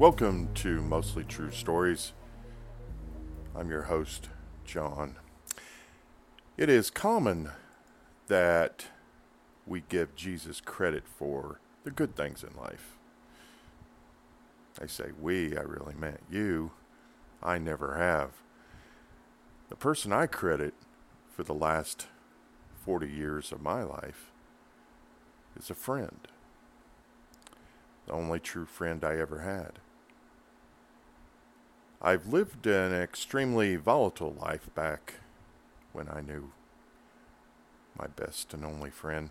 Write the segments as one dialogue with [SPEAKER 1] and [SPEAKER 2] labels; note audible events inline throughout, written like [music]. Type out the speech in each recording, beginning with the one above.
[SPEAKER 1] Welcome to Mostly True Stories. I'm your host, John. It is common that we give Jesus credit for the good things in life. I say we, I really meant you. I never have. The person I credit for the last 40 years of my life is a friend. The only true friend I ever had. I've lived an extremely volatile life back when I knew my best and only friend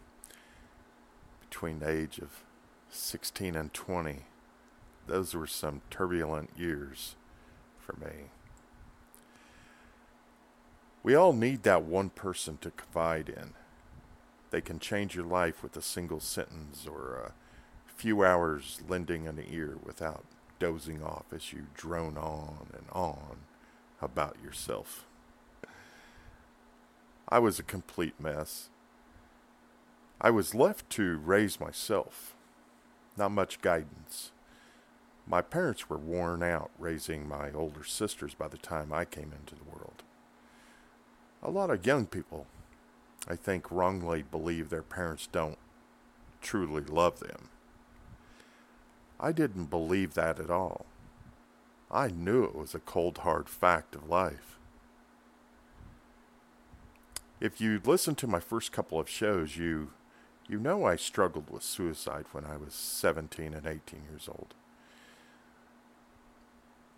[SPEAKER 1] between the age of 16 and 20. Those were some turbulent years for me. We all need that one person to confide in. They can change your life with a single sentence or a few hours lending an ear without dozing off as you drone on and on about yourself. I was a complete mess. I was left to raise myself. Not much guidance. My parents were worn out raising my older sisters by the time I came into the world. A lot of young people, I think, wrongly believe their parents don't truly love them. I didn't believe that at all. I knew it was a cold, hard fact of life. If you listen to my first couple of shows, you you know I struggled with suicide when I was 17 and 18 years old.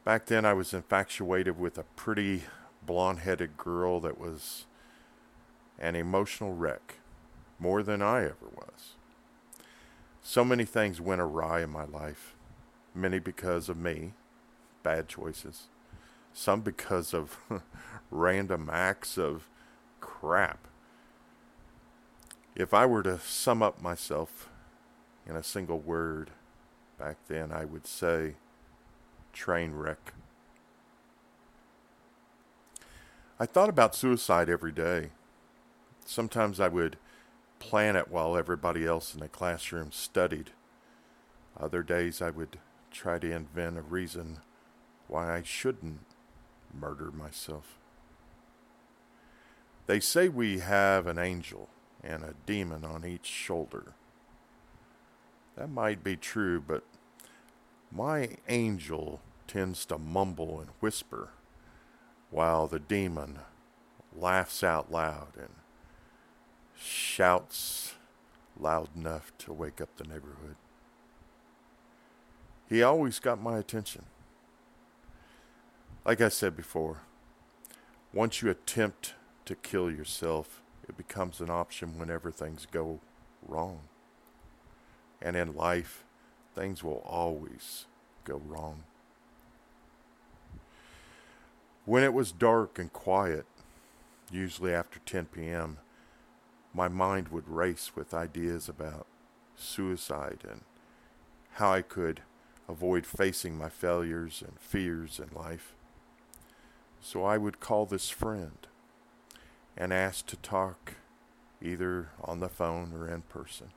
[SPEAKER 1] Back then, I was infatuated with a pretty blonde headed girl that was an emotional wreck, more than I ever was. So many things went awry in my life, many because of me, bad choices, some because of [laughs] random acts of crap. If I were to sum up myself in a single word back then, I would say train wreck. I thought about suicide every day. Sometimes I would plan it while everybody else in the classroom studied. Other days I would try to invent a reason why I shouldn't murder myself. They say we have an angel and a demon on each shoulder. That might be true, but my angel tends to mumble and whisper, while the demon laughs out loud and shouts loud enough to wake up the neighborhood. He always got my attention. Like I said before, once you attempt to kill yourself, it becomes an option whenever things go wrong. And in life, things will always go wrong. When it was dark and quiet, usually after 10 p.m., my mind would race with ideas about suicide and how I could avoid facing my failures and fears in life. So I would call this friend and ask to talk either on the phone or in person.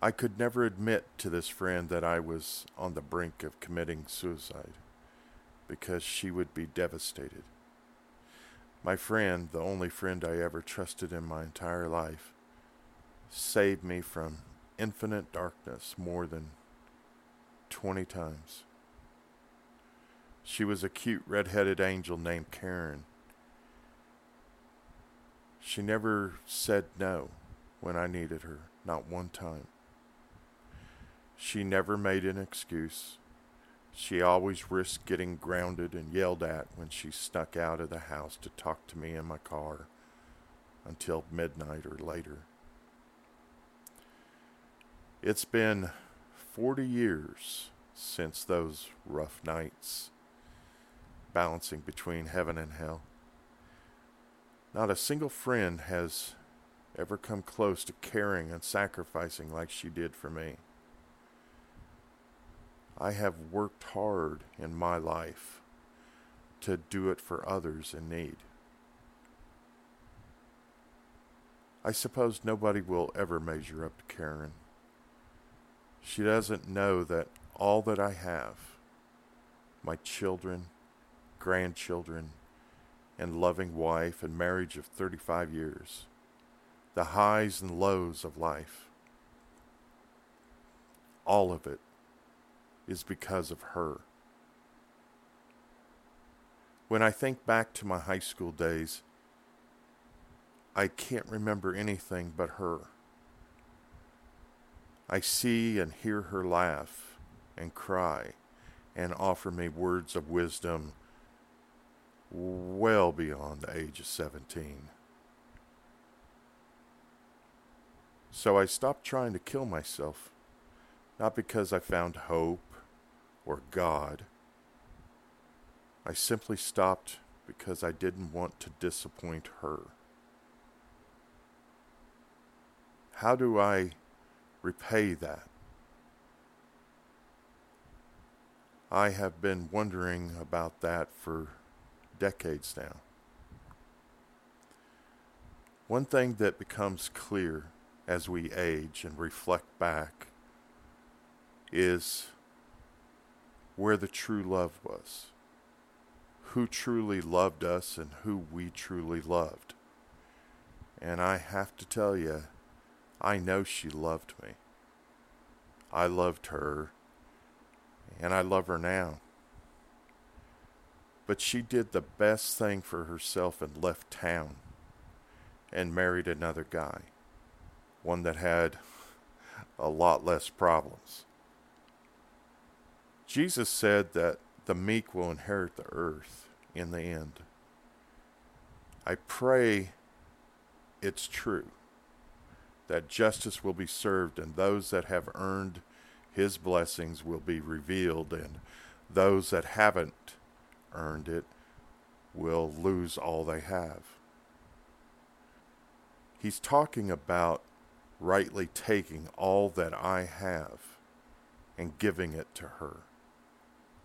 [SPEAKER 1] I could never admit to this friend that I was on the brink of committing suicide because she would be devastated. My friend, the only friend I ever trusted in my entire life, saved me from infinite darkness more than 20 times. She was a cute red-headed angel named Karen. She never said no when I needed her, not one time. She never made an excuse. She always risked getting grounded and yelled at when she snuck out of the house to talk to me in my car until midnight or later. It's been 40 years since those rough nights, balancing between heaven and hell. Not a single friend has ever come close to caring and sacrificing like she did for me. I have worked hard in my life to do it for others in need. I suppose nobody will ever measure up to Karen. She doesn't know that all that I have, my children, grandchildren, and loving wife and marriage of 35 years, the highs and lows of life, all of it is because of her. When I think back to my high school days, I can't remember anything but her. I see and hear her laugh and cry and offer me words of wisdom well beyond the age of 17. So I stopped trying to kill myself, not because I found hope or God. I simply stopped because I didn't want to disappoint her. How do I repay that? I have been wondering about that for decades now. One thing that becomes clear as we age and reflect back is where the true love was, who truly loved us, and who we truly loved. And I have to tell you, I know she loved me. I loved her, and I love her now. But she did the best thing for herself and left town and married another guy, one that had a lot less problems. Jesus said that the meek will inherit the earth in the end. I pray it's true that justice will be served, and those that have earned his blessings will be revealed, and those that haven't earned it will lose all they have. He's talking about rightly taking all that I have and giving it to her,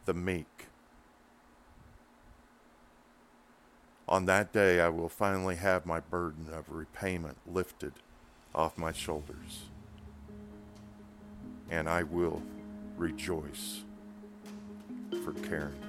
[SPEAKER 1] the meek. On that day, I will finally have my burden of repayment lifted off my shoulders. And I will rejoice for Karen.